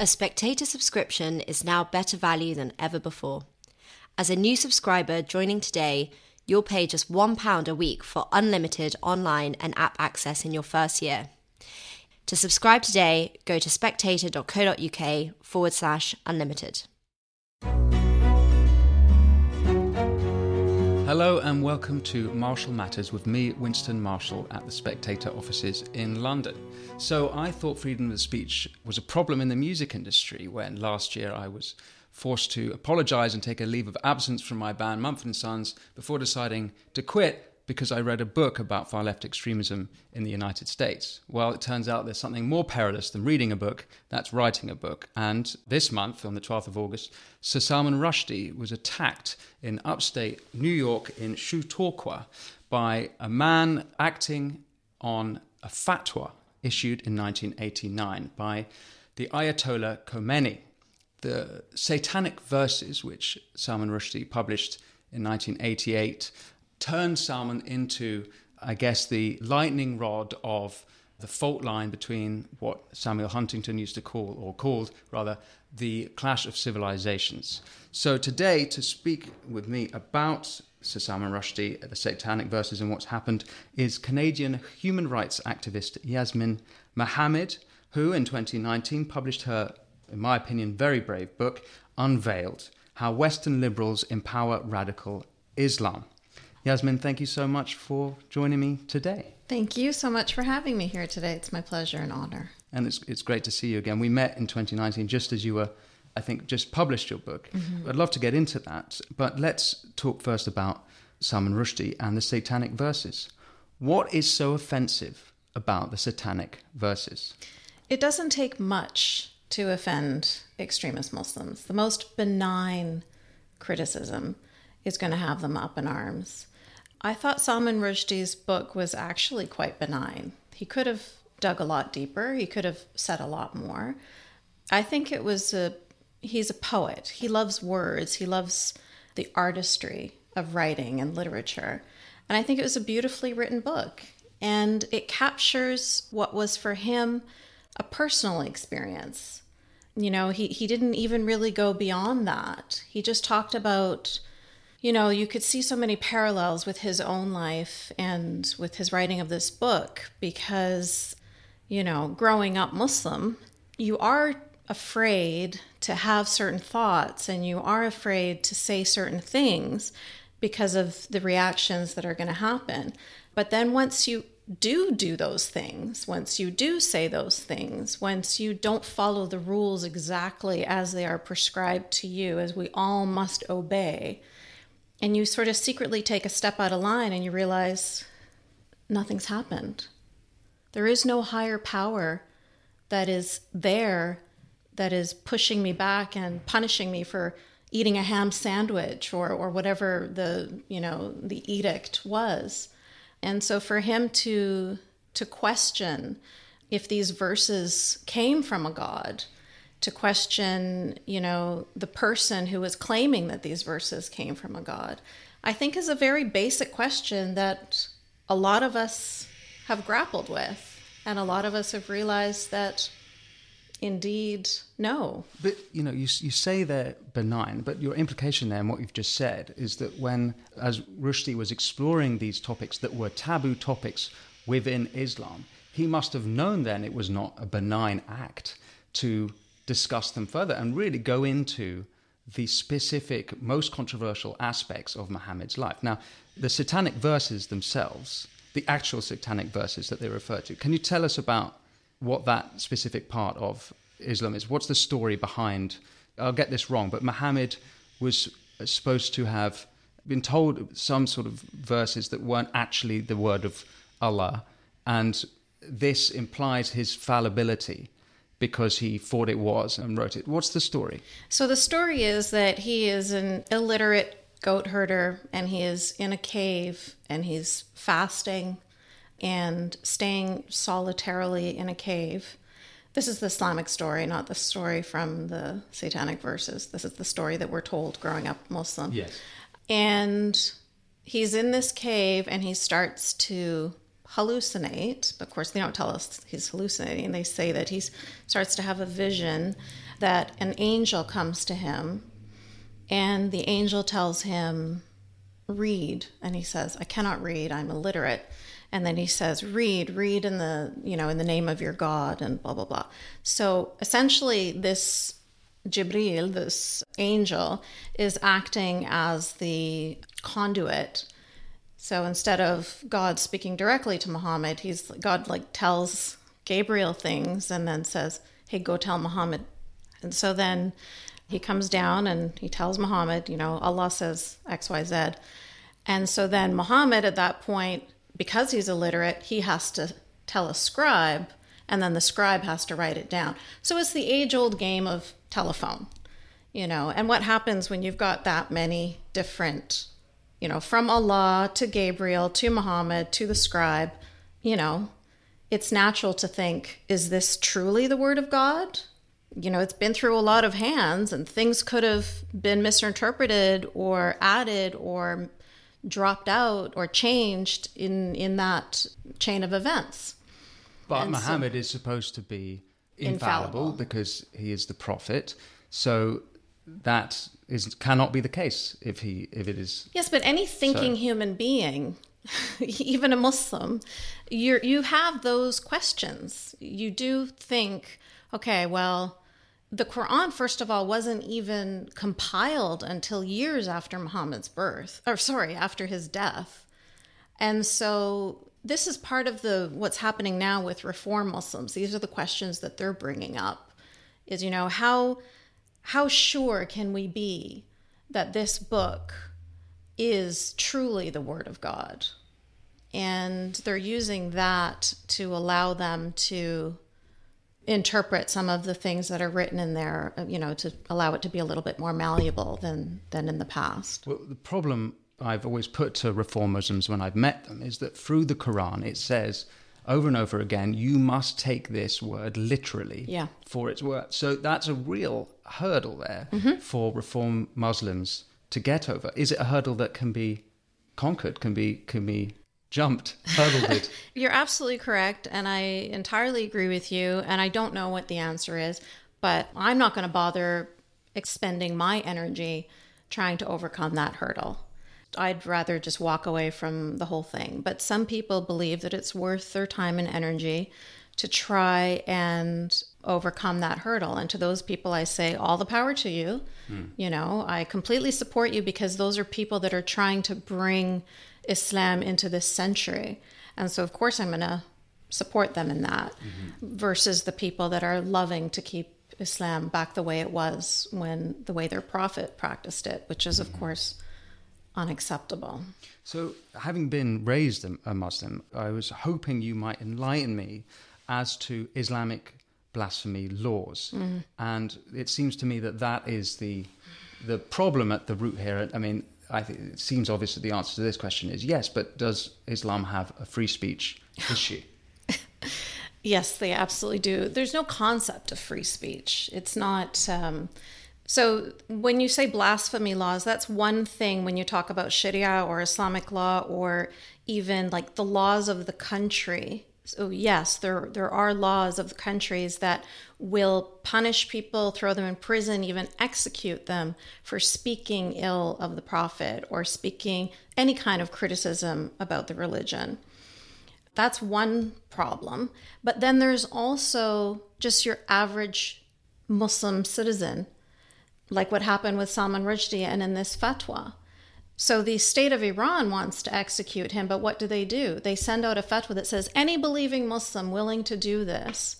A spectator subscription is now better value than ever before. As a new subscriber joining today, you'll pay just £1 a week for unlimited online and app access in your first year. To subscribe today, go to spectator.co.uk forward slash unlimited. Hello and welcome to Marshall Matters with me, Winston Marshall, at the Spectator offices in London. So, I thought freedom of speech was a problem in the music industry when last year I was forced to apologise and take a leave of absence from my band Mumford & Sons before deciding to quit because I read a book about far left extremism in the United States. Well, it turns out there's something more perilous than reading a book, that's writing a book. And this month, on the 12th of August, Sir Salman Rushdie was attacked in upstate New York in Chautauqua by a man acting on a fatwa issued in 1989 by the Ayatollah Khomeini. The satanic verses, which Salman Rushdie published in 1988, turned Salman into, I guess, the lightning rod of the fault line between what Samuel Huntington used to call, or called rather, the clash of civilizations. So today, to speak with me about Sir Salman Rushdie, the Satanic Verses, and what's happened, is Canadian human rights activist Yasmin Mohammed, who in 2019 published her, in my opinion, very brave book, Unveiled How Western Liberals Empower Radical Islam. Yasmin, thank you so much for joining me today. Thank you so much for having me here today. It's my pleasure and honor. And it's, it's great to see you again. We met in 2019 just as you were, I think, just published your book. Mm-hmm. I'd love to get into that, but let's talk first about Salman Rushdie and the Satanic Verses. What is so offensive about the Satanic Verses? It doesn't take much to offend extremist Muslims. The most benign criticism is going to have them up in arms. I thought Salman Rushdie's book was actually quite benign. He could have dug a lot deeper, he could have said a lot more. I think it was a he's a poet. He loves words, he loves the artistry of writing and literature. And I think it was a beautifully written book. And it captures what was for him a personal experience. You know, he, he didn't even really go beyond that. He just talked about you know, you could see so many parallels with his own life and with his writing of this book because, you know, growing up Muslim, you are afraid to have certain thoughts and you are afraid to say certain things because of the reactions that are going to happen. But then once you do do those things, once you do say those things, once you don't follow the rules exactly as they are prescribed to you, as we all must obey, and you sort of secretly take a step out of line and you realize nothing's happened. There is no higher power that is there that is pushing me back and punishing me for eating a ham sandwich or or whatever the you know the edict was. And so for him to to question if these verses came from a god to question, you know, the person who was claiming that these verses came from a God, I think is a very basic question that a lot of us have grappled with. And a lot of us have realized that indeed, no. But, you know, you, you say they're benign, but your implication there and what you've just said is that when, as Rushdie was exploring these topics that were taboo topics within Islam, he must have known then it was not a benign act to discuss them further and really go into the specific, most controversial aspects of Muhammad's life. Now, the satanic verses themselves, the actual satanic verses that they refer to, can you tell us about what that specific part of Islam is? What's the story behind? I'll get this wrong, but Muhammad was supposed to have been told some sort of verses that weren't actually the word of Allah, and this implies his fallibility because he thought it was and wrote it. What's the story? So the story is that he is an illiterate goat herder and he is in a cave and he's fasting and staying solitarily in a cave. This is the Islamic story, not the story from the satanic verses. This is the story that we're told growing up Muslim. Yes. And he's in this cave and he starts to hallucinate. Of course, they don't tell us he's hallucinating. They say that he starts to have a vision that an angel comes to him and the angel tells him, read. And he says, I cannot read, I'm illiterate. And then he says, read, read in the, you know, in the name of your God and blah, blah, blah. So essentially, this Jibril, this angel, is acting as the conduit. So instead of God speaking directly to Muhammad, he's God like tells Gabriel things and then says, Hey, go tell Muhammad. And so then he comes down and he tells Muhammad, you know, Allah says XYZ. And so then Muhammad at that point, because he's illiterate, he has to tell a scribe, and then the scribe has to write it down. So it's the age old game of telephone, you know. And what happens when you've got that many different, you know, from Allah to Gabriel to Muhammad to the scribe, you know, it's natural to think, is this truly the word of God? you know, it's been through a lot of hands and things could have been misinterpreted or added or dropped out or changed in in that chain of events. But and Muhammad so, is supposed to be infallible, infallible, because he is the prophet. So that is cannot be the case if he if it is Yes, but any thinking so. human being even a Muslim, you you have those questions. You do think, okay, well, the Quran, first of all, wasn't even compiled until years after Muhammad's birth, or sorry, after his death. And so this is part of the what's happening now with reform Muslims. These are the questions that they're bringing up. Is you know how how sure can we be that this book is truly the word of God? And they're using that to allow them to interpret some of the things that are written in there, uh, you know, to allow it to be a little bit more malleable than than in the past. Well, the problem I've always put to reform Muslims when I've met them is that through the Quran it says over and over again, you must take this word literally yeah. for its worth. So that's a real hurdle there mm-hmm. for reform Muslims to get over. Is it a hurdle that can be conquered, can be can be jumped, hurdled it. You're absolutely correct. And I entirely agree with you. And I don't know what the answer is, but I'm not going to bother expending my energy trying to overcome that hurdle. I'd rather just walk away from the whole thing. But some people believe that it's worth their time and energy to try and overcome that hurdle. And to those people, I say, all the power to you. Mm. You know, I completely support you because those are people that are trying to bring Islam into this century. And so, of course, I'm going to support them in that mm-hmm. versus the people that are loving to keep Islam back the way it was when the way their prophet practiced it, which is, of mm-hmm. course, unacceptable. So, having been raised a Muslim, I was hoping you might enlighten me as to Islamic blasphemy laws. Mm-hmm. And it seems to me that that is the the problem at the root here. I mean, I think it seems obvious that the answer to this question is yes, but does Islam have a free speech issue? yes, they absolutely do. There's no concept of free speech. It's not. Um, so when you say blasphemy laws, that's one thing when you talk about Sharia or Islamic law or even like the laws of the country so yes, there there are laws of countries that will punish people, throw them in prison, even execute them for speaking ill of the prophet or speaking any kind of criticism about the religion. That's one problem. But then there's also just your average Muslim citizen, like what happened with Salman Rushdie and in this fatwa. So the state of Iran wants to execute him, but what do they do? They send out a fatwa that says any believing Muslim willing to do this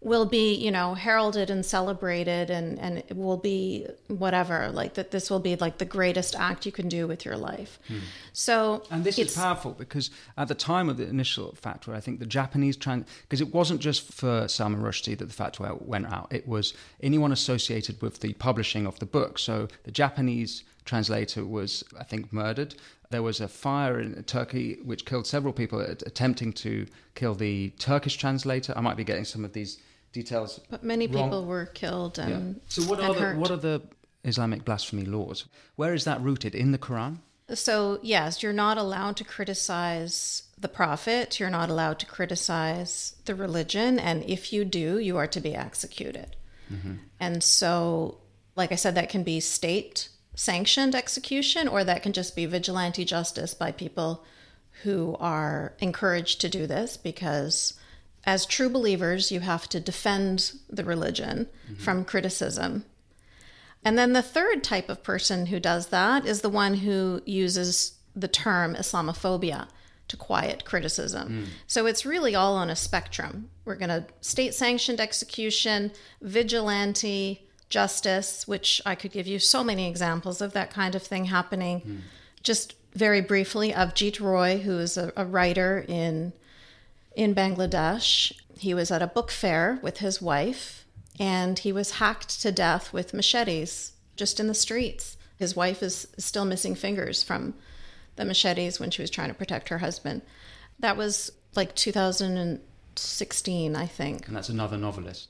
will be, you know, heralded and celebrated and and it will be whatever, like that this will be like the greatest act you can do with your life. Hmm. So And this is powerful because at the time of the initial fatwa, I think the Japanese trans because it wasn't just for Salman Rushdie that the fatwa went out. It was anyone associated with the publishing of the book. So the Japanese translator was, I think, murdered. There was a fire in Turkey which killed several people attempting to kill the Turkish translator. I might be getting some of these details. But many wrong. people were killed and yeah. So what are the, hurt. what are the Islamic blasphemy laws? Where is that rooted in the Quran? So yes, you're not allowed to criticize the prophet. You're not allowed to criticize the religion, and if you do, you are to be executed. Mm-hmm. And so, like I said, that can be state sanctioned execution or that can just be vigilante justice by people who are encouraged to do this? Because as true believers you have to defend the religion mm-hmm. from criticism. And then the third type of person who does that is the one who uses the term islamophobia to quiet criticism. Mm. So it's really all on a spectrum. We're going to state sanctioned execution vigilante justice, which I could give you so many examples of that kind of thing happening. Hmm. Just very briefly, of Avijit Roy, who is a, a writer in in Bangladesh, he was at a book fair with his wife, and he was hacked to death with machetes just in the streets. His wife is still missing fingers from the machetes when she was trying to protect her husband. That was like 2016, I think. And that's another novelist.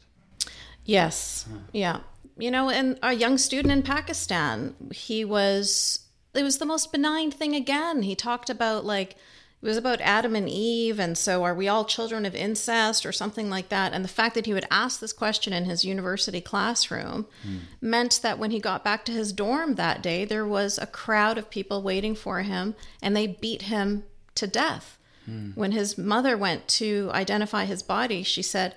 Yes. Yeah. You know, and a young student in Pakistan, he was, it was the most benign thing again. He talked about like, it was about Adam and Eve, and so are we all children of incest or something like that? And the fact that he would ask this question in his university classroom hmm. meant that when he got back to his dorm that day, there was a crowd of people waiting for him, and they beat him to death. Hmm. When his mother went to identify his body, she said,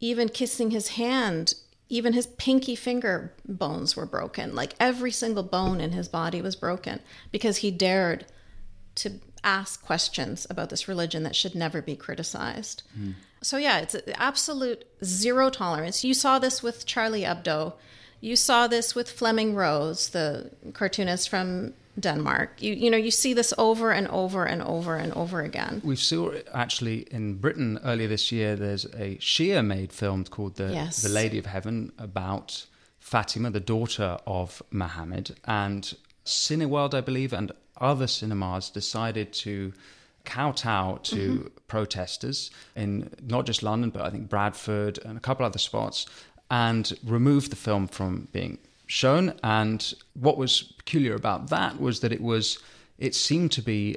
even kissing his hand, even his pinky finger bones were broken. Like every single bone in his body was broken because he dared to ask questions about this religion that should never be criticized. Hmm. So, yeah, it's absolute zero tolerance. You saw this with Charlie Hebdo. You saw this with Flemming Rose, the cartoonist from Denmark. You, you know, you see this over and over and over and over again. We saw it actually in Britain earlier this year. There's a Shia made film called the Yes. the Lady of Heaven about Fatima, the daughter of Muhammad, and Cineworld, I believe, and other cinemas decided to kowtow to mm-hmm. protesters in not just London, but I think Bradford and a couple other spots, and remove the film from being shown. And what was peculiar about that was that it was it seemed to be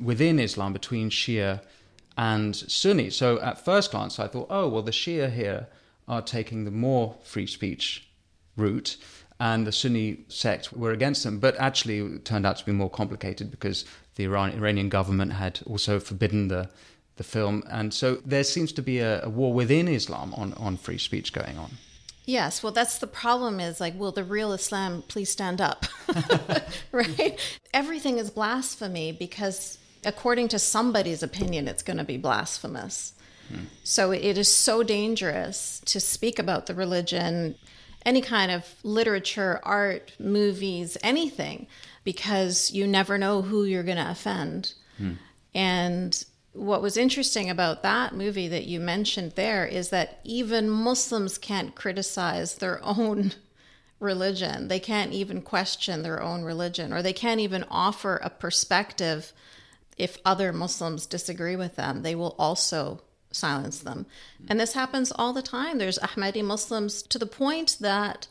within Islam between Shia and Sunni. So at first glance, I thought, oh well, the Shia here are taking the more free speech route, and the Sunni sect were against them. But actually, it turned out to be more complicated because the Iran, Iranian government had also forbidden the the film, and so there seems to be a, a war within Islam on on free speech going on. Yes, well, that's the problem is like, will the real Islam please stand up? right? Everything is blasphemy because, according to somebody's opinion, it's going to be blasphemous. Hmm. So it is so dangerous to speak about the religion, any kind of literature, art, movies, anything, because you never know who you're going to offend. Hmm. And what was interesting about that movie that you mentioned there is that even Muslims can't criticize their own religion. They can't even question their own religion, or they can't even offer a perspective if other Muslims disagree with them. They will also silence them. And this happens all the time. There's Ahmadi Muslims to the point that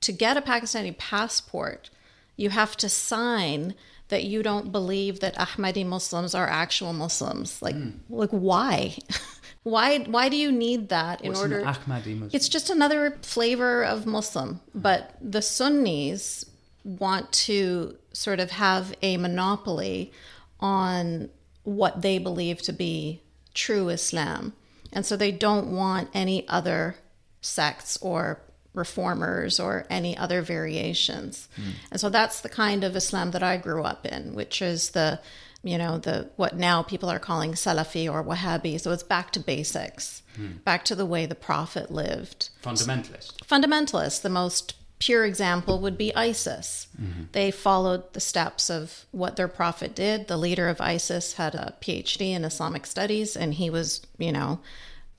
to get a Pakistani passport, you have to sign that you don't believe that Ahmadi Muslims are actual Muslims. Like, hmm. like why? why? Why do you need that in What's order? Ahmadi Muslim? It's just another flavor of Muslim. Hmm. But the Sunnis want to sort of have a monopoly on what they believe to be true Islam. And so they don't want any other sects or reformers or any other variations. Hmm. And so that's the kind of Islam that I grew up in, which is the you know the what now people are calling Salafi or Wahhabi. So it's back to basics, hmm. back to the way the Prophet lived Fundamentalist. Fundamentalist. The most pure example would be ISIS. Mm-hmm. They followed the steps of what their prophet did. The leader of ISIS had a PhD in Islamic studies, and he was, you know,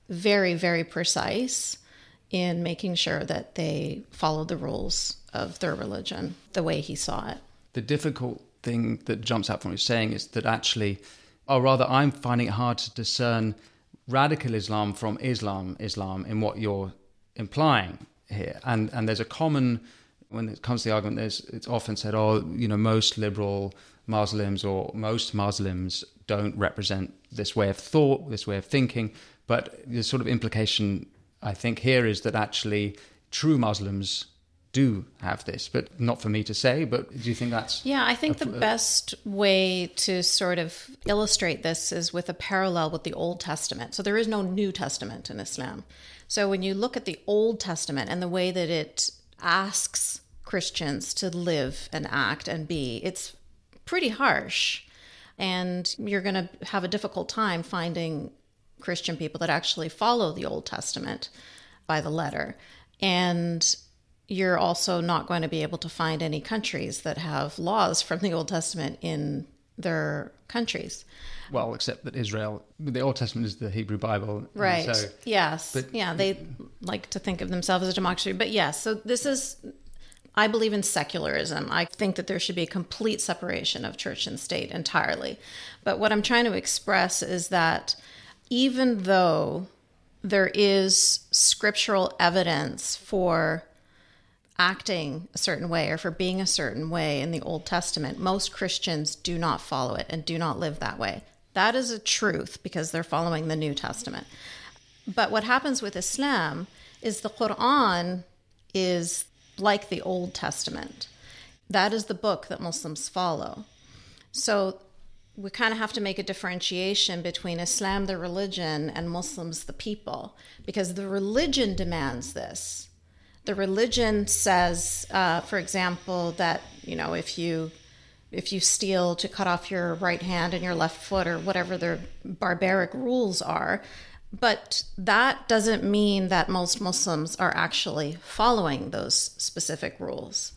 very, very precise in making sure that they followed the rules of their religion the way he saw it. the difficult thing that jumps out from what you're saying is that actually, or rather, I'm finding it hard to discern radical Islam from Islam, Islam in what you're implying here. And and there's a common when it comes to the argument, there's it's often said, oh, you know, most liberal Muslims or most Muslims don't represent this way of thought, this way of thinking. But the sort of implication I think here is that actually true Muslims do have this, but not for me to say. But do you think that's Yeah, I think the uh, best way to sort of illustrate this is with a parallel with the Old Testament. So there is no New Testament in Islam. So when you look at the Old Testament and the way that it asks Christians to live and act and be, it's pretty harsh. And you're going to have a difficult time finding Christian people that actually follow the Old Testament by the letter. And you're also not going to be able to find any countries that have laws from the Old Testament in their countries. well, except that Israel, the Old Testament is the Hebrew Bible, Right. So yes. but- yeah, they like to think of themselves as a democracy. But yes, so this is I believe in secularism. I think that there should be a complete separation of church and state entirely. But what I'm trying to express is that even though there is scriptural evidence for acting a certain way or for being a certain way in the Old Testament, most Christians do not follow it and do not live that way. That is a truth because they're following the New Testament. But what happens with Islam is the Quran is like the Old Testament. That is the book that Muslims follow. So we kind of have to make a differentiation between Islam, the religion, and Muslims, the people, because the religion demands this. The religion says, uh, for example, that you know if you if you steal to cut off your right hand and your left foot or whatever their barbaric rules are. But that doesn't mean that most Muslims are actually following those specific rules.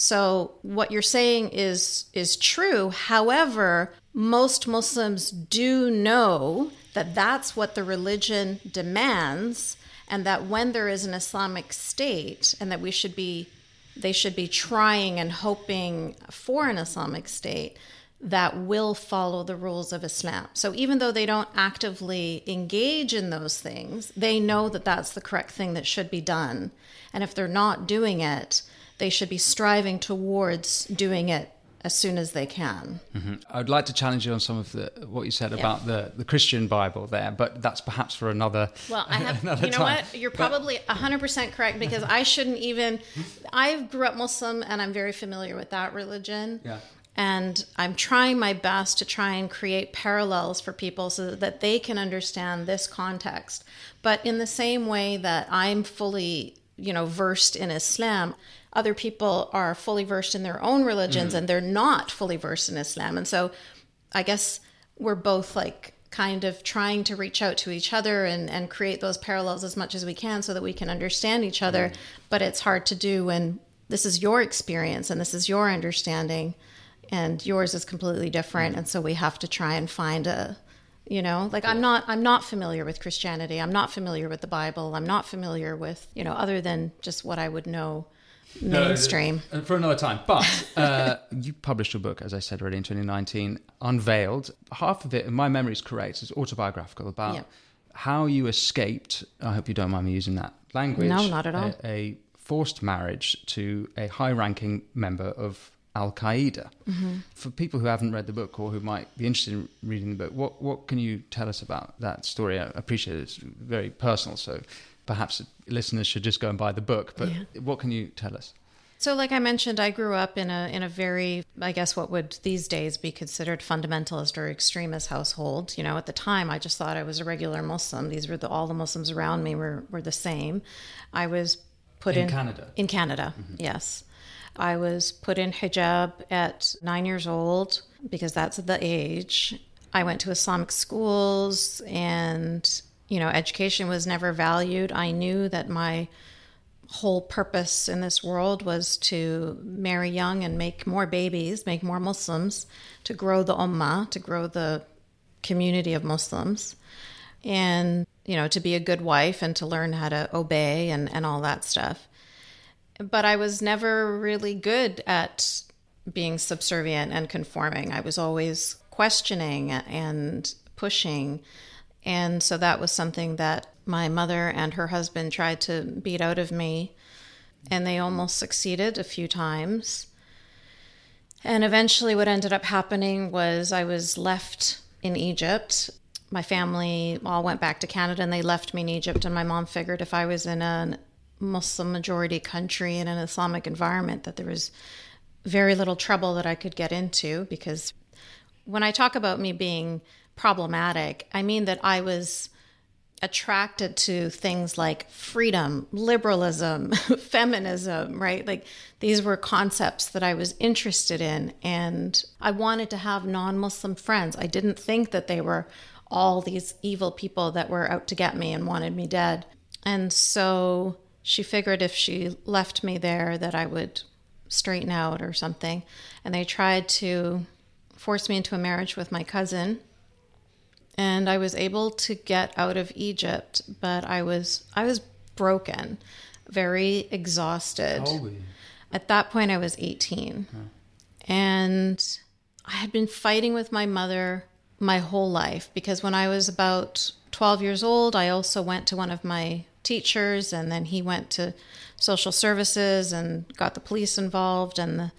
So what you're saying is is true. However, most Muslims do know that that's what the religion demands and that when there is an Islamic state and that we should be they should be trying and hoping for an Islamic state that will follow the rules of Islam. So even though they don't actively engage in those things, they know that that's the correct thing that should be done. And if they're not doing it, they should be striving towards doing it as soon as they can. Mm-hmm. I'd like to challenge you on some of the what you said about the, the Christian Bible there, but that's perhaps for another. Well, I have, another you know time. what? You're But- probably 100% correct because I shouldn't even. I grew up Muslim and I'm very familiar with that religion. Yeah. And I'm trying my best to try and create parallels for people so that they can understand this context. But in the same way that I'm fully, you know, versed in Islam, other people are fully versed in their own religions mm. and they're not fully versed in Islam. And so I guess we're both like kind of trying to reach out to each other and, and create those parallels as much as we can so that we can understand each other. Mm. But it's hard to do when this is your experience and this is your understanding and yours is completely different. And so we have to try and find a you know like i'm not i'm not familiar with christianity i'm not familiar with the bible i'm not familiar with you know other than just what i would know mainstream Uh, for another time. But uh, you published your book, as I said already, in 2019, Unveiled. Half of it, if my memory is correct, is autobiographical about Yep. how you escaped. I hope you don't mind me using that language. No, not at all. A, a forced marriage to a high-ranking member of Al Qaeda. Mm-hmm. For people who haven't read the book or who might be interested in reading the book, what what can you tell us about that story? I appreciate it's very personal, so perhaps listeners should just go and buy the book. But what can you tell us? So, like I mentioned, I grew up in a in a very, I guess, what would these days be considered fundamentalist or extremist household. You know, at the time, I just thought I was a regular Muslim. These were the all the Muslims around me were were the same. I was put In in Canada? In Canada, mm-hmm. yes. I was put in hijab at nine years old because that's the age. I went to Islamic schools and, you know, education was never valued. I knew that my whole purpose in this world was to marry young and make more babies, make more Muslims, to grow the ummah, to grow the community of Muslims, and, you know, to be a good wife and to learn how to obey and, and all that stuff but I was never really good at being subservient and conforming. I was always questioning and pushing. And so that was something that my mother and her husband tried to beat out of me. And they almost succeeded a few times. And eventually, what ended up happening was I was left in Egypt. My family all went back to Canada and they left me in Egypt. And my mom figured if I was in a Muslim majority country in an Islamic environment that there was very little trouble that I could get into because when I talk about me being problematic, I mean that I was attracted to things like freedom, liberalism, feminism, right? Like these were concepts that I was interested in. And I wanted to have non Muslim friends. I didn't think that they were all these evil people that were out to get me and wanted me dead. And so she figured if she left me there that I would straighten out or something. And they tried to force me into a marriage with my cousin and I was able to get out of Egypt, but I was I was broken, very exhausted. How old were you? At that point I was 18. And I had been fighting with my mother my whole life because when I was about 12 years old, I also went to one of my teachers and then he went to social services and got the police involved and the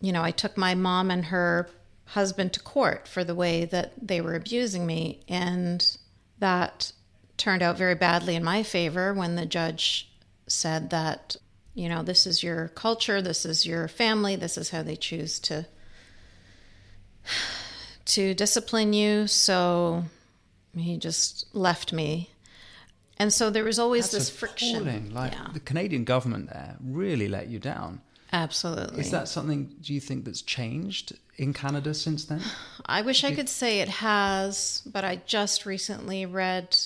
you know, I took my mom and her husband to court for the way that they were abusing me. And that turned out very badly in my favor when the judge said that, you know, this is your culture, this is your family, this is how they choose to to discipline you. So he just left me. And so there was always That's this friction. Like yeah, the Canadian government there really let you down. Absolutely. Is that something do you think that's changed in Canada since then? I wish I could say it has, but I just recently read,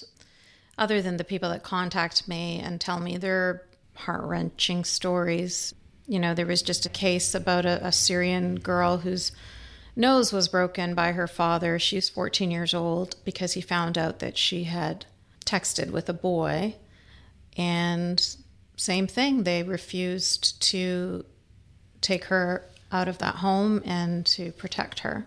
other than the people that contact me and tell me their heart wrenching stories. You know, there was just a case about a, a Syrian girl whose nose was broken by her father. She's 14 years old because he found out that she had texted with a boy. And same thing, they refused to take her out of that home and to protect her.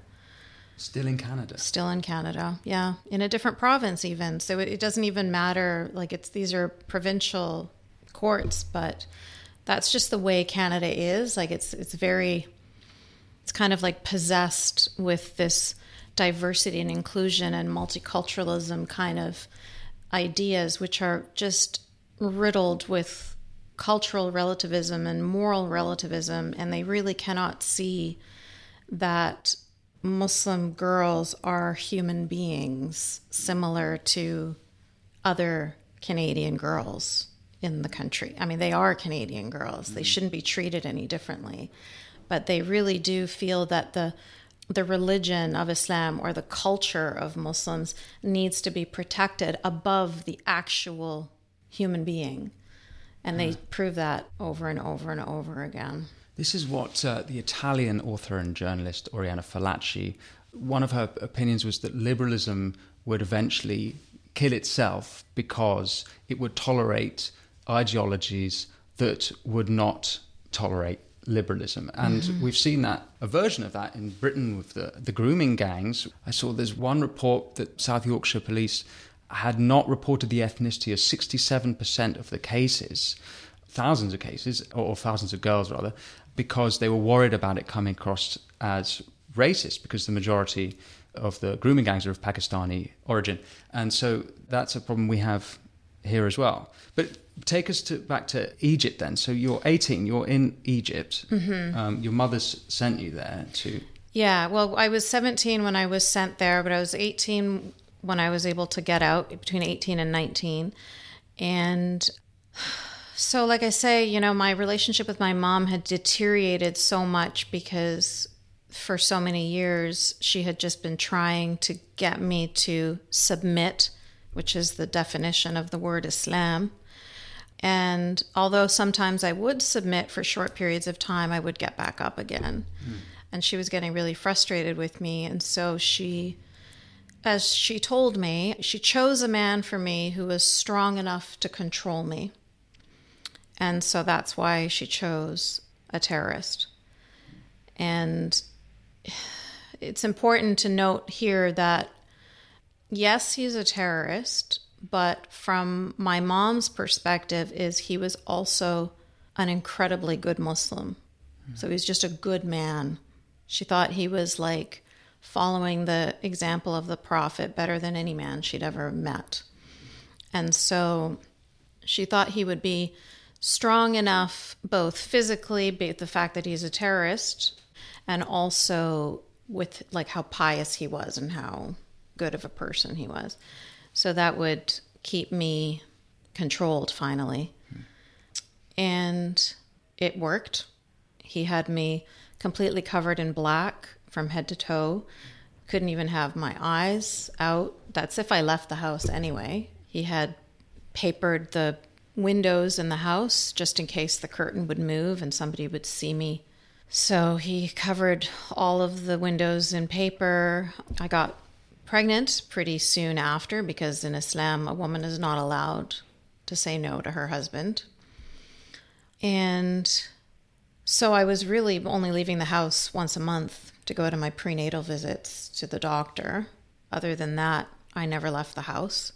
Still in Canada. Still in Canada, yeah, in a different province even. So it, it doesn't even matter. Like it's these are provincial courts, but that's just the way Canada is. Like it's it's very, it's kind of like possessed with this diversity and inclusion and multiculturalism kind of ideas, which are just riddled with cultural relativism and moral relativism, and they really cannot see that Muslim girls are human beings similar to other Canadian girls in the country. I mean, they are Canadian girls. They mm-hmm. shouldn't be treated any differently. But they really do feel that the the religion of Islam or the culture of Muslims needs to be protected above the actual human being. And they prove that over and over and over again. This is what uh, the Italian author and journalist Oriana Fallaci, one of her opinions was that liberalism would eventually kill itself because it would tolerate ideologies that would not tolerate liberalism. And Mm-hmm. we've seen that, a version of that in Britain with the, the grooming gangs. I saw there's one report that South Yorkshire police had not reported the ethnicity of 67% of the cases, thousands of cases, or, thousands of girls rather, because they were worried about it coming across as racist because the majority of the grooming gangs are of Pakistani origin. And so that's a problem we have here as well. But take us to back to Egypt then. So you're 18, you're in Egypt. Um, your mother's sent you there to. Yeah, well, I was 17 when I was sent there, but I was 18 when I was able to get out, between 18 and 19. And so, like I say, you know, my relationship with my mom had deteriorated so much because for so many years she had just been trying to get me to submit, which is the definition of the word Islam. And although sometimes I would submit for short periods of time, I would get back up again. Hmm. And she was getting really frustrated with me. And so she, as she told me, she chose a man for me who was strong enough to control me. And so that's why she chose a terrorist. And it's important to note here that yes, he's a terrorist, but from my mom's perspective is he was also an incredibly good Muslim. So he's just a good man. She thought he was like following the example of the prophet better than any man she'd ever met. And so she thought he would be strong enough, both physically, the fact that he's a terrorist, and also with like how pious he was and how good of a person he was. So that would keep me controlled finally. Hmm. And it worked. He had me completely covered in black from head to toe. Couldn't even have my eyes out. That's if I left the house anyway. He had papered the windows in the house just in case the curtain would move and somebody would see me. So he covered all of the windows in paper. I got pregnant pretty soon after because in Islam, a woman is not allowed to say no to her husband. And so I was really only leaving the house once a month to go to my prenatal visits to the doctor. Other than that, I never left the house.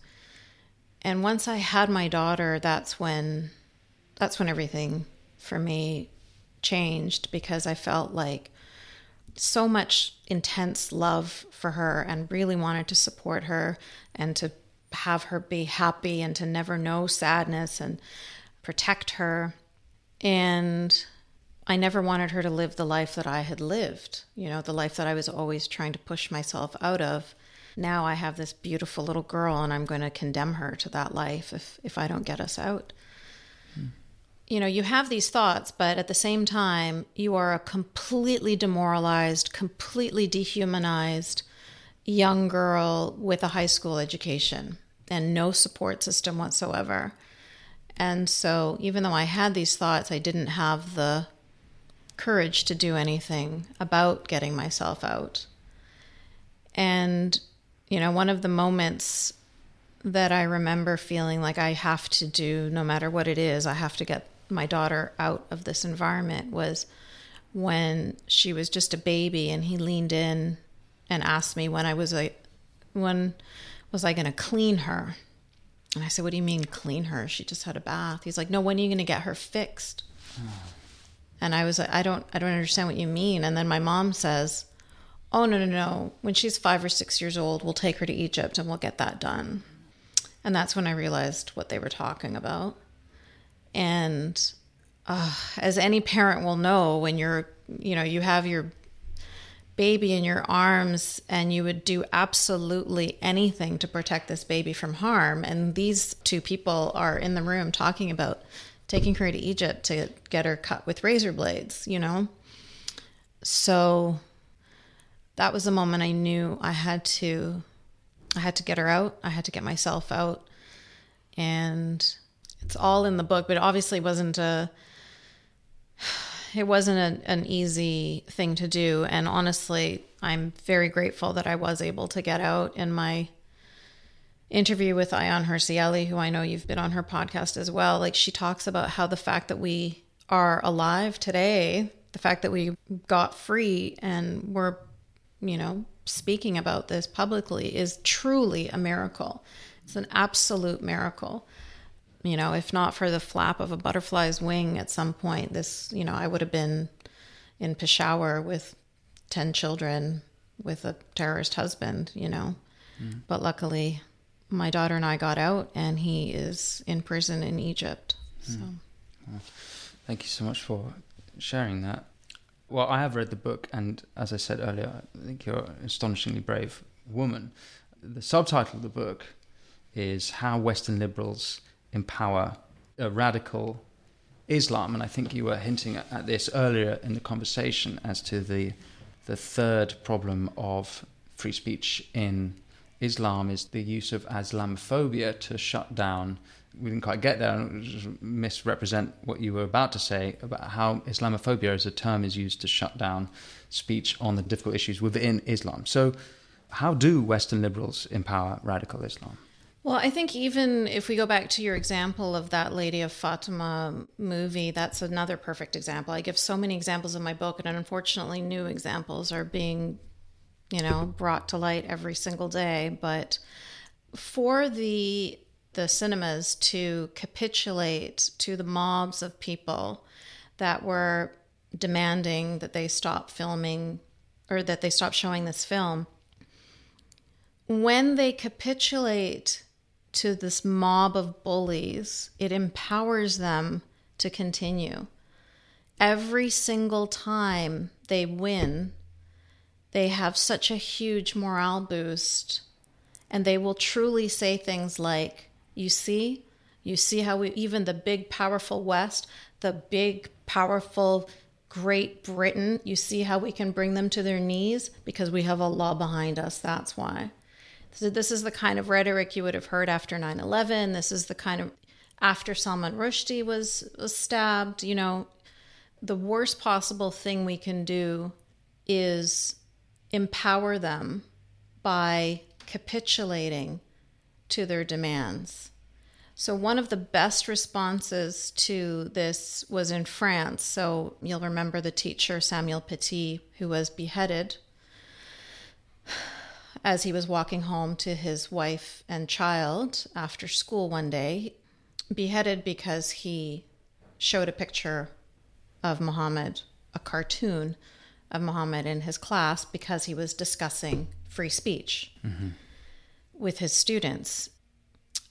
And once I had my daughter, that's when that's when everything for me changed because I felt like so much intense love for her and really wanted to support her and to have her be happy and to never know sadness and protect her. And I never wanted her to live the life that I had lived, you know, the life that I was always trying to push myself out of. Now I have this beautiful little girl and I'm going to condemn her to that life if if I don't get us out hmm. you know, you have these thoughts, but at the same time, you are a completely demoralized, completely dehumanized young girl with a high school education and no support system whatsoever. And so, even though I had these thoughts, I didn't have the courage to do anything about getting myself out. And, you know, one of the moments that I remember feeling like I have to do, no matter what it is, I have to get my daughter out of this environment was when she was just a baby and he leaned in and asked me when I was a when was I going to clean her? And I said, "What do you mean clean her? She just had a bath." He's like, "No, when are you going to get her fixed?" Oh. And I was like, "I don't I don't understand what you mean." And then my mom says, "Oh, no, no, no. When she's 5 or 6 years old, we'll take her to Egypt and we'll get that done." And that's when I realized what they were talking about. And uh, as any parent will know, when you're, you know, you have your baby in your arms and you would do absolutely anything to protect this baby from harm. And these two people are in the room talking about taking her to Egypt to get her cut with razor blades, you know? So that was the moment I knew I had to I had to get her out. I had to get myself out. And it's all in the book, but obviously wasn't a it wasn't a, an easy thing to do. And honestly, I'm very grateful that I was able to get out in my interview with Ayaan Hirsi who I know you've been on her podcast as well. Like she talks about how the fact that we are alive today, the fact that we got free and we're, you know, speaking about this publicly is truly a miracle. It's an absolute miracle you know, if not for the flap of a butterfly's wing at some point, this, you know, I would have been in Peshawar with 10 children with a terrorist husband, you know. Mm. But luckily, my daughter and I got out, and he is in prison in Egypt. Mm. So, well, thank you so much for sharing that. Well, I have read the book, and as I said earlier, I think you're an astonishingly brave woman. The subtitle of the book is How Western Liberals empower a radical Islam. And I think you were hinting at, this earlier in the conversation as to the the third problem of free speech in Islam is the use of Islamophobia to shut down. We didn't quite get there, misrepresent what you were about to say about how Islamophobia as a term is used to shut down speech on the difficult issues within Islam. So, how do Western liberals empower radical Islam? Well, I think even if we go back to your example of that Lady of Fatima movie, that's another perfect example. I give so many examples in my book, and unfortunately, new examples are being, you know, brought to light every single day. But for the the cinemas to capitulate to the mobs of people that were demanding that they stop filming or that they stop showing this film, when they capitulate to this mob of bullies, it empowers them to continue. Every single time they win, they have such a huge morale boost. And they will truly say things like, You see, you see how we, even the big, powerful West, the big, powerful Great Britain, you see how we can bring them to their knees because we have Allah behind us. That's why. So, this is the kind of rhetoric you would have heard after 9 11. This is the kind of after Salman Rushdie was, was stabbed. You know, the worst possible thing we can do is empower them by capitulating to their demands. So, one of the best responses to this was in France. So, you'll remember the teacher Samuel Paty, who was beheaded as he was walking home to his wife and child after school one day, beheaded because he showed a picture of Muhammad, a cartoon of Muhammad in his class because he was discussing free speech mm-hmm. with his students.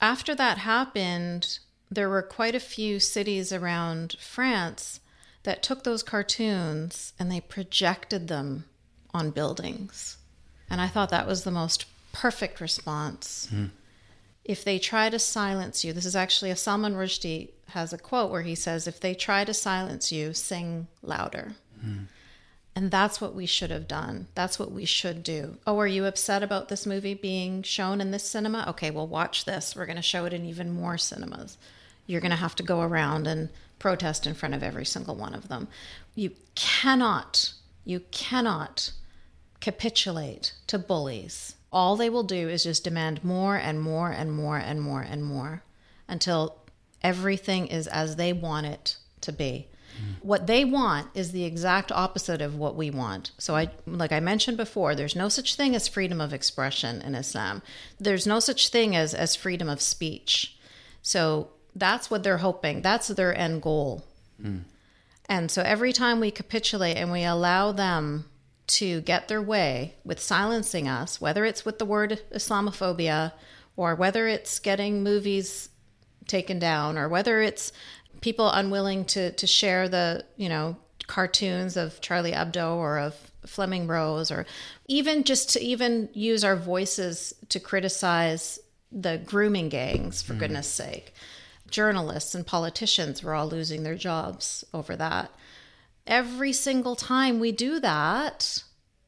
After that happened, there were quite a few cities around France that took those cartoons and they projected them on buildings. And I thought that was the most perfect response. Mm. If they try to silence you, this is actually a Salman Rushdie has a quote where he says, If they try to silence you, sing louder. Mm. And that's what we should have done. That's what we should do. Oh, are you upset about this movie being shown in this cinema? Okay, well, watch this. We're going to show it in even more cinemas. You're going to have to go around and protest in front of every single one of them. You cannot, you cannot capitulate to bullies. All they will do is just demand more and more and more and more and more until everything is as they want it to be. What they want is the exact opposite of what we want. So I like I mentioned before, there's no such thing as freedom of expression in Islam. There's no such thing as as freedom of speech. So that's what they're hoping. That's their end goal. Mm. And so every time we capitulate and we allow them to get their way with silencing us, whether it's with the word Islamophobia or whether it's getting movies taken down or whether it's people unwilling to, to share the, you know, cartoons of Charlie Hebdo or of Flemming Rose or even just to even use our voices to criticize the grooming gangs for mm. goodness sake. Journalists and politicians were all losing their jobs over that every single time we do that,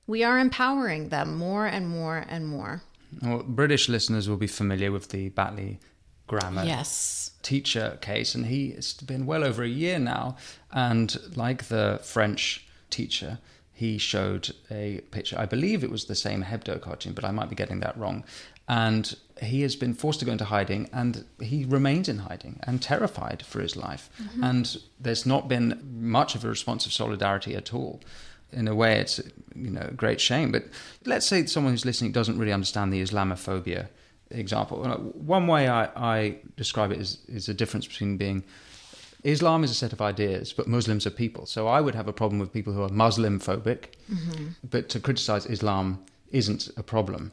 we are empowering them more and more and more. Well, British listeners will be familiar with the Batley grammar yes. teacher case, and he has been well over a year now. And like the French teacher, he showed a picture. I believe it was the same Hebdo cartoon, but I might be getting that wrong. And he has been forced to go into hiding and he remains in hiding and terrified for his life. Mm-hmm. And there's not been much of a response of solidarity at all. In a way, it's you know a great shame. But let's say someone who's listening doesn't really understand the Islamophobia example. One way I, I describe it is, is a difference between being Islam is a set of ideas, but Muslims are people. So I would have a problem with people who are Muslim phobic, mm-hmm. but to criticize Islam isn't a problem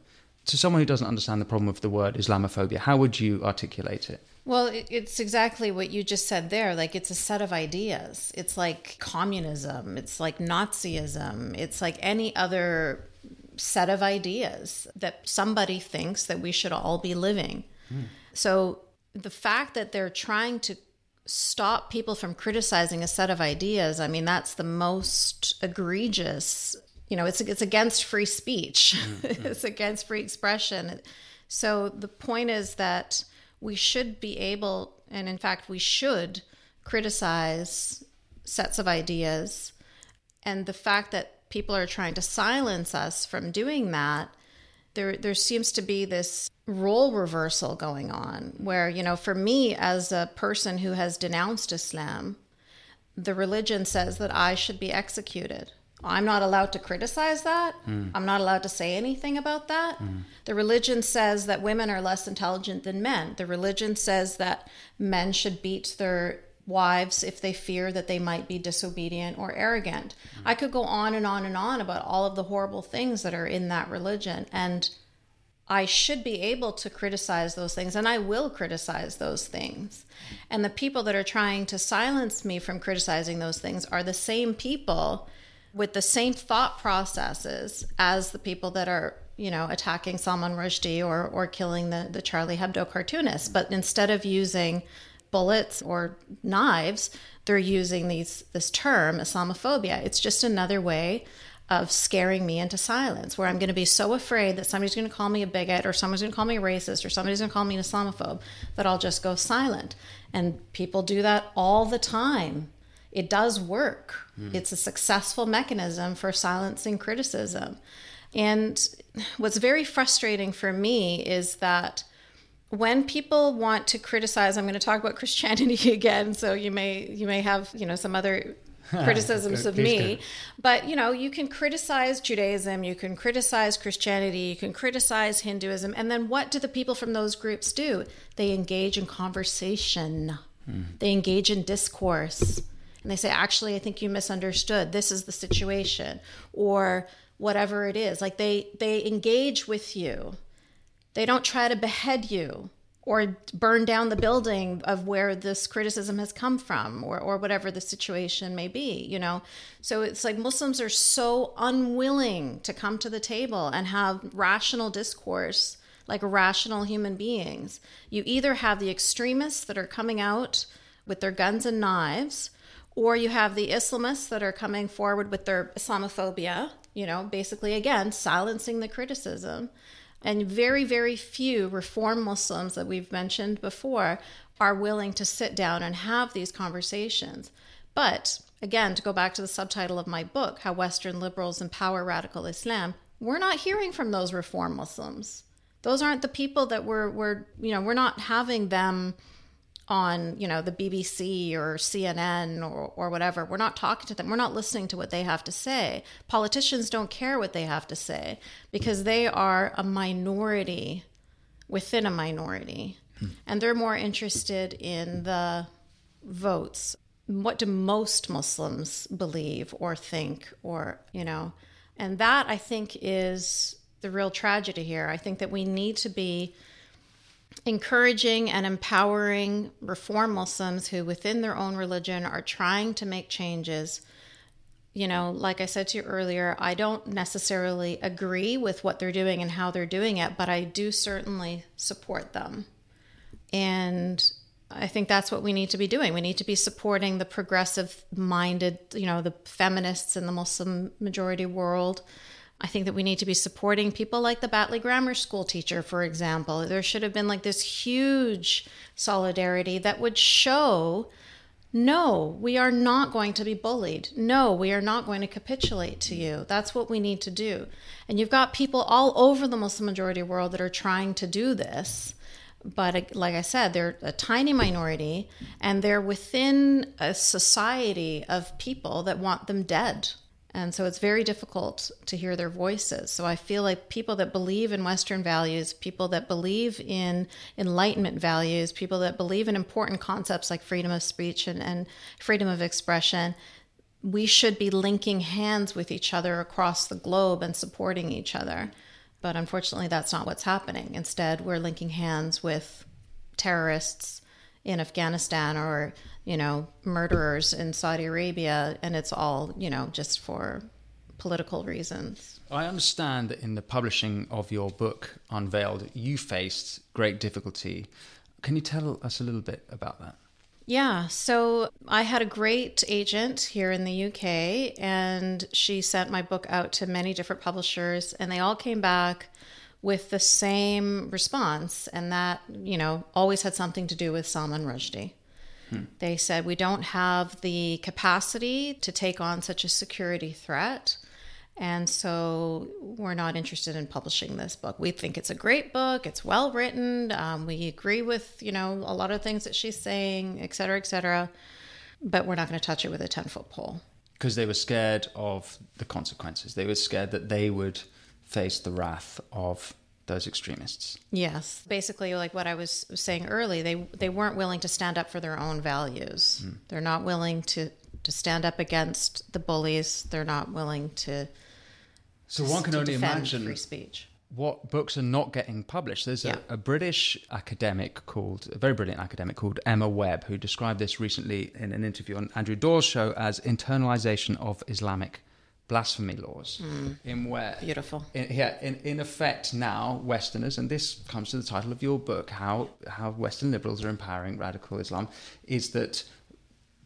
to someone who doesn't understand the problem of the word Islamophobia, how would you articulate it? Well, it's exactly what you just said there. Like, it's a set of ideas. It's like communism, it's like Nazism, it's like any other set of ideas that somebody thinks that we should all be living. Mm. So, the fact that they're trying to stop people from criticizing a set of ideas, I mean, that's the most egregious you know it's it's against free speech mm-hmm. it's against free expression so the point is that we should be able and in fact we should criticize sets of ideas and the fact that people are trying to silence us from doing that there there seems to be this role reversal going on where you know for me as a person who has denounced islam the religion says that i should be executed I'm not allowed to criticize that. Mm. I'm not allowed to say anything about that. Mm. The religion says that women are less intelligent than men. The religion says that men should beat their wives if they fear that they might be disobedient or arrogant. Mm. I could go on and on and on about all of the horrible things that are in that religion. And I should be able to criticize those things, and I will criticize those things. And the people that are trying to silence me from criticizing those things are the same people with the same thought processes as the people that are, you know, attacking Salman Rushdie or, or killing the, the Charlie Hebdo cartoonists. But instead of using bullets or knives, they're using these this term Islamophobia. It's just another way of scaring me into silence, where I'm going to be so afraid that somebody's going to call me a bigot or someone's going to call me a racist or somebody's going to call me an Islamophobe that I'll just go silent. And people do that all the time. It does work. Mm. It's a successful mechanism for silencing criticism. And what's very frustrating for me is that when people want to criticize i'm going to talk about christianity again so you may you may have you know some other criticisms of me. But, you know, you can criticize Judaism, you can criticize Christianity, you can criticize Hinduism. And then what do the people from those groups do? They engage in conversation, hmm. they engage in discourse. And they say, actually, I think you misunderstood. This is the situation. Or whatever it is. Like they, they engage with you. They don't try to behead you or burn down the building of where this criticism has come from or, or whatever the situation may be you know? So it's like muslims are so unwilling to come to the table and have rational discourse like rational human beings. You either have the extremists that are coming out with their guns and knives or you have the islamists that are coming forward with their islamophobia you know basically again silencing the criticism and very, very few reform Muslims that we've mentioned before are willing to sit down and have these conversations. But again, to go back to the subtitle of my book, How Western Liberals Empower Radical Islam, we're not hearing from those reform Muslims. Those aren't the people that we're, we're you know, we're not having them on you know the BBC or CNN or, or whatever. We're not talking to them. We're not listening to what they have to say. Politicians don't care what they have to say because they are a minority within a minority, hmm. and they're more interested in the votes. What do most Muslims believe or think or you know, and that I think is the real tragedy here. I think that we need to be encouraging and empowering reform Muslims who, within their own religion, are trying to make changes. You know, like I said to you earlier, I don't necessarily agree with what they're doing and how they're doing it, but I do certainly support them. And I think that's what we need to be doing. We need to be supporting the progressive minded, you know, the feminists in the Muslim majority world I think that we need to be supporting people like the Batley Grammar School teacher, for example. There should have been like this huge solidarity that would show no, we are not going to be bullied. No, we are not going to capitulate to you. That's what we need to do. And you've got people all over the Muslim majority world that are trying to do this. But like I said, they're a tiny minority and they're within a society of people that want them dead. And so it's very difficult to hear their voices. So I feel like people that believe in Western values, people that believe in Enlightenment values, people that believe in important concepts like freedom of speech and, and freedom of expression, we should be linking hands with each other across the globe and supporting each other. But unfortunately, that's not what's happening. Instead, we're linking hands with terrorists in Afghanistan or you know, murderers in Saudi Arabia, and it's all, you know, just for political reasons. I understand that in the publishing of your book, Unveiled, you faced great difficulty. Can you tell us a little bit about that? Yeah, so I had a great agent here in the UK, and she sent my book out to many different publishers, and they all came back with the same response, and that, you know, always had something to do with Salman Rushdie. Hmm. They said, we don't have the capacity to take on such a security threat. And so we're not interested in publishing this book. We think it's a great book. It's well written. Um, we agree with, you know, a lot of things that she's saying, et cetera, et cetera. But we're not going to touch it with a 10 foot pole. Because they were scared of the consequences. They were scared that they would face the wrath of those extremists. Yes, basically, like what I was saying early, they they weren't willing to stand up for their own values. Mm. They're not willing to to stand up against the bullies. They're not willing to. So one can only imagine free speech. what books are not getting published. There's Yeah. a, a British academic called, a very brilliant academic called Emma Webb, who described this recently in an interview on Andrew Dawes' show as internalization of Islamic blasphemy laws. Mm. In where, Beautiful. in, yeah, in, in effect now, Westerners, and this comes to the title of your book, how how Western liberals are empowering radical Islam, is that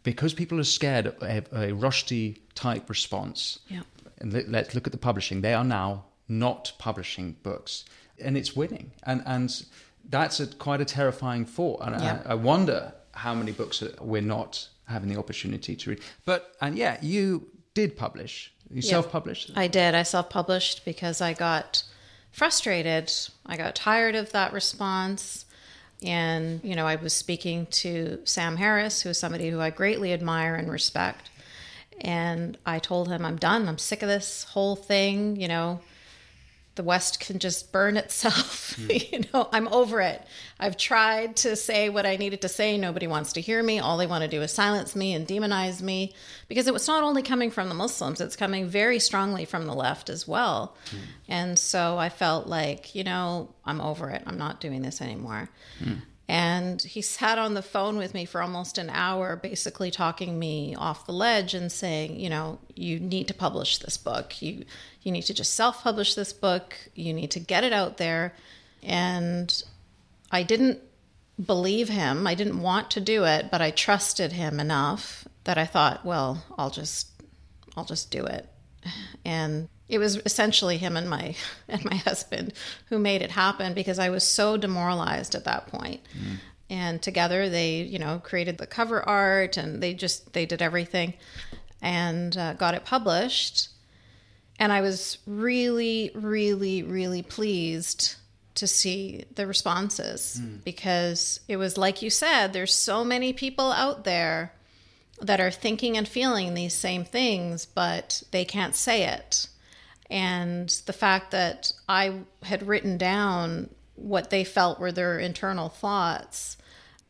because people are scared of a, a Rushdie type response, Yeah. and let, let's look at the publishing. They are now not publishing books, and it's winning, and and that's a, quite a terrifying thought. And Yeah. I, I wonder how many books we're not having the opportunity to read. But and yeah, you did publish. You Yeah. self-published. I did. I self published because I got frustrated. I got tired of that response. And, you know, I was speaking to Sam Harris, who is somebody who I greatly admire and respect. And I told him, I'm done. I'm sick of this whole thing. You know, the West can just burn itself. Hmm. you know, I'm over it. I've tried to say what I needed to say. Nobody wants to hear me. All they want to do is silence me and demonize me because it was not only coming from the Muslims, it's coming very strongly from the left as well. Hmm. And so I felt like, you know, I'm over it. I'm not doing this anymore. Hmm. And he sat on the phone with me for almost an hour, basically talking me off the ledge and saying, you know, you need to publish this book. You you need to just self-publish this book. You need to get it out there. And I didn't believe him. I didn't want to do it, but I trusted him enough that I thought, well, I'll just I'll just do it. And it was essentially him and my and my husband who made it happen because I was so demoralized at that point. And together they, you know, created the cover art and they just they did everything and uh, got it published. And I was really, really, really pleased to see the responses because it was like you said, there's so many people out there that are thinking and feeling these same things, but they can't say it. And the fact that I had written down what they felt were their internal thoughts,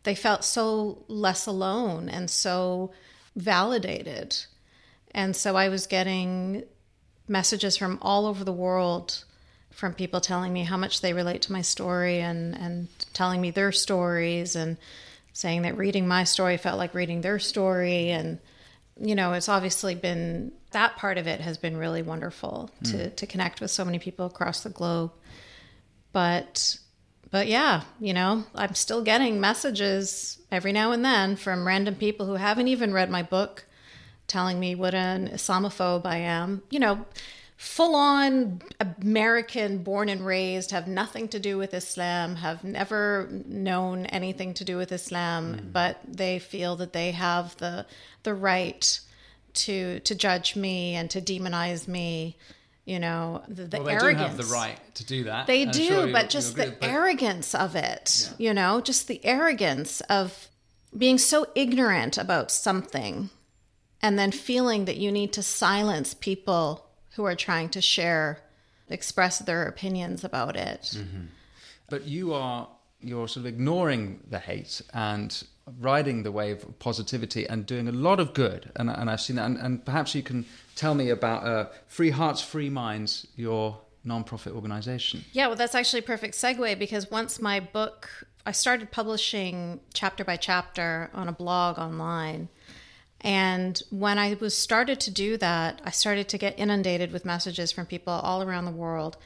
they felt so less alone and so validated. And so I was getting messages from all over the world from people telling me how much they relate to my story and, and telling me their stories and saying that reading my story felt like reading their story. And, you know, it's obviously been that part of it has been really wonderful to, hmm. to connect with so many people across the globe. But but yeah, you know, I'm still getting messages every now and then from random people who haven't even read my book telling me what an Islamophobe I am. You know, full on American, born and raised, have nothing to do with Islam, have never known anything to do with Islam, mm. but they feel that they have the the right to to judge me and to demonize me. You know, the, the well, they arrogance. do have the right to do that. They do, sure but just the but- arrogance of it, you know, just the arrogance of being so ignorant about something and then feeling that you need to silence people who are trying to share, express their opinions about it. But you are you're sort of ignoring the hate and riding the wave of positivity and doing a lot of good. And, and I've seen that. And, and perhaps you can tell me about uh, Free Hearts, Free Minds, your non-profit organization. Yeah, well, that's actually a perfect segue because once my book, I started publishing chapter by chapter on a blog online. And when I was started to do that, I started to get inundated with messages from people all around the world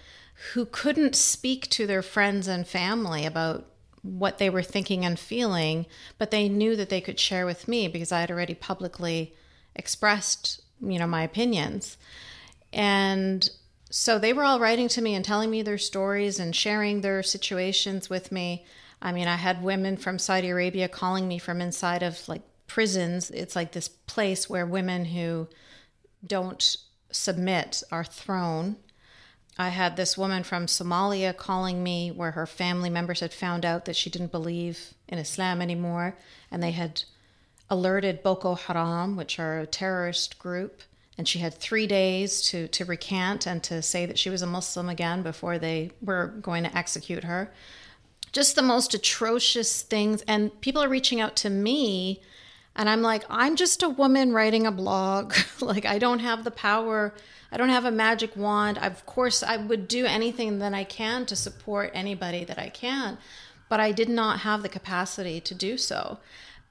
who couldn't speak to their friends and family about what they were thinking and feeling, but they knew that they could share with me because I had already publicly expressed, you know, my opinions. And so they were all writing to me and telling me their stories and sharing their situations with me. I mean, I had women from Saudi Arabia calling me from inside of like prisons. It's like this place where women who don't submit are thrown. I had this woman from Somalia calling me where her family members had found out that she didn't believe in Islam anymore and they had alerted Boko Haram, which are a terrorist group, and she had three days to, to recant and to say that she was a Muslim again before they were going to execute her. Just the most atrocious things. And people are reaching out to me And I'm like, I'm just a woman writing a blog. like, I don't have the power. I don't have a magic wand. Of course, I would do anything that I can to support anybody that I can, but I did not have the capacity to do so.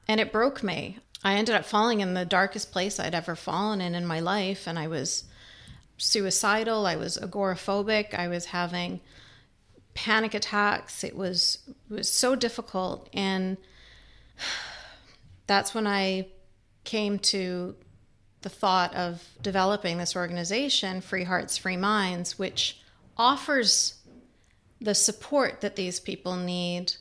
And it broke me. I ended up falling in the darkest place I'd ever fallen in in my life. And I was suicidal. I was agoraphobic. I was having panic attacks. It was, it was so difficult. And that's when I came to the thought of developing this organization, Free Hearts, Free Minds, which offers the support that these people need,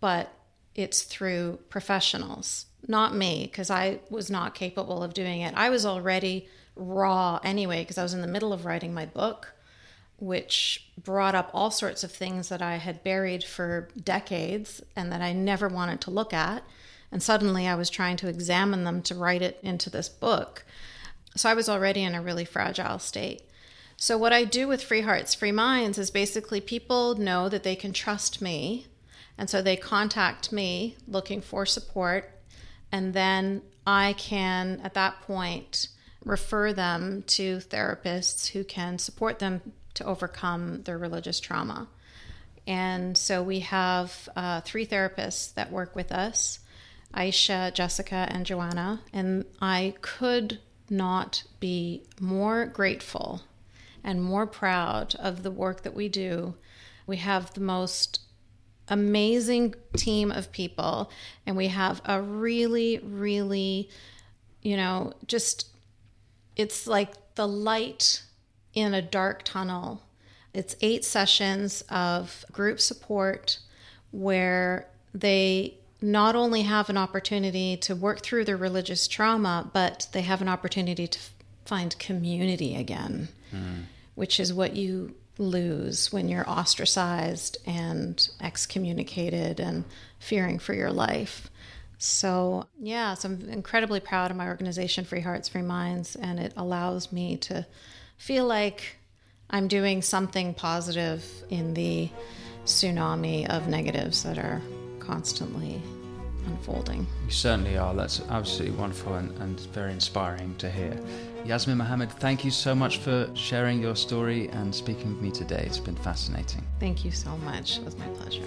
but it's through professionals, not me, because I was not capable of doing it. I was already raw anyway, because I was in the middle of writing my book, which brought up all sorts of things that I had buried for decades and that I never wanted to look at. And suddenly I was trying to examine them to write it into this book. So I was already in a really fragile state. So, what I do with Free Hearts, Free Minds is basically people know that they can trust me. And so they contact me looking for support. And then I can, at that point, refer them to therapists who can support them to overcome their religious trauma. And so we have uh, three therapists that work with us. Aisha, Jessica, and Joanna. And I could not be more grateful and more proud of the work that we do. We have the most amazing team of people, and we have a really, really, you know, just it's like the light in a dark tunnel. It's eight sessions of group support where they not only have an opportunity to work through their religious trauma, but they have an opportunity to find community again, mm. which is what you lose when you're ostracized and excommunicated and fearing for your life. So, yeah, so I'm incredibly proud of my organization, Free Hearts, Free Minds, and it allows me to feel like I'm doing something positive in the tsunami of negatives that are constantly unfolding. You certainly are. That's absolutely wonderful and, and very inspiring to hear. Yasmine Mohammed, thank you so much for sharing your story and speaking with me today. It's been fascinating. Thank you so much. It was my pleasure.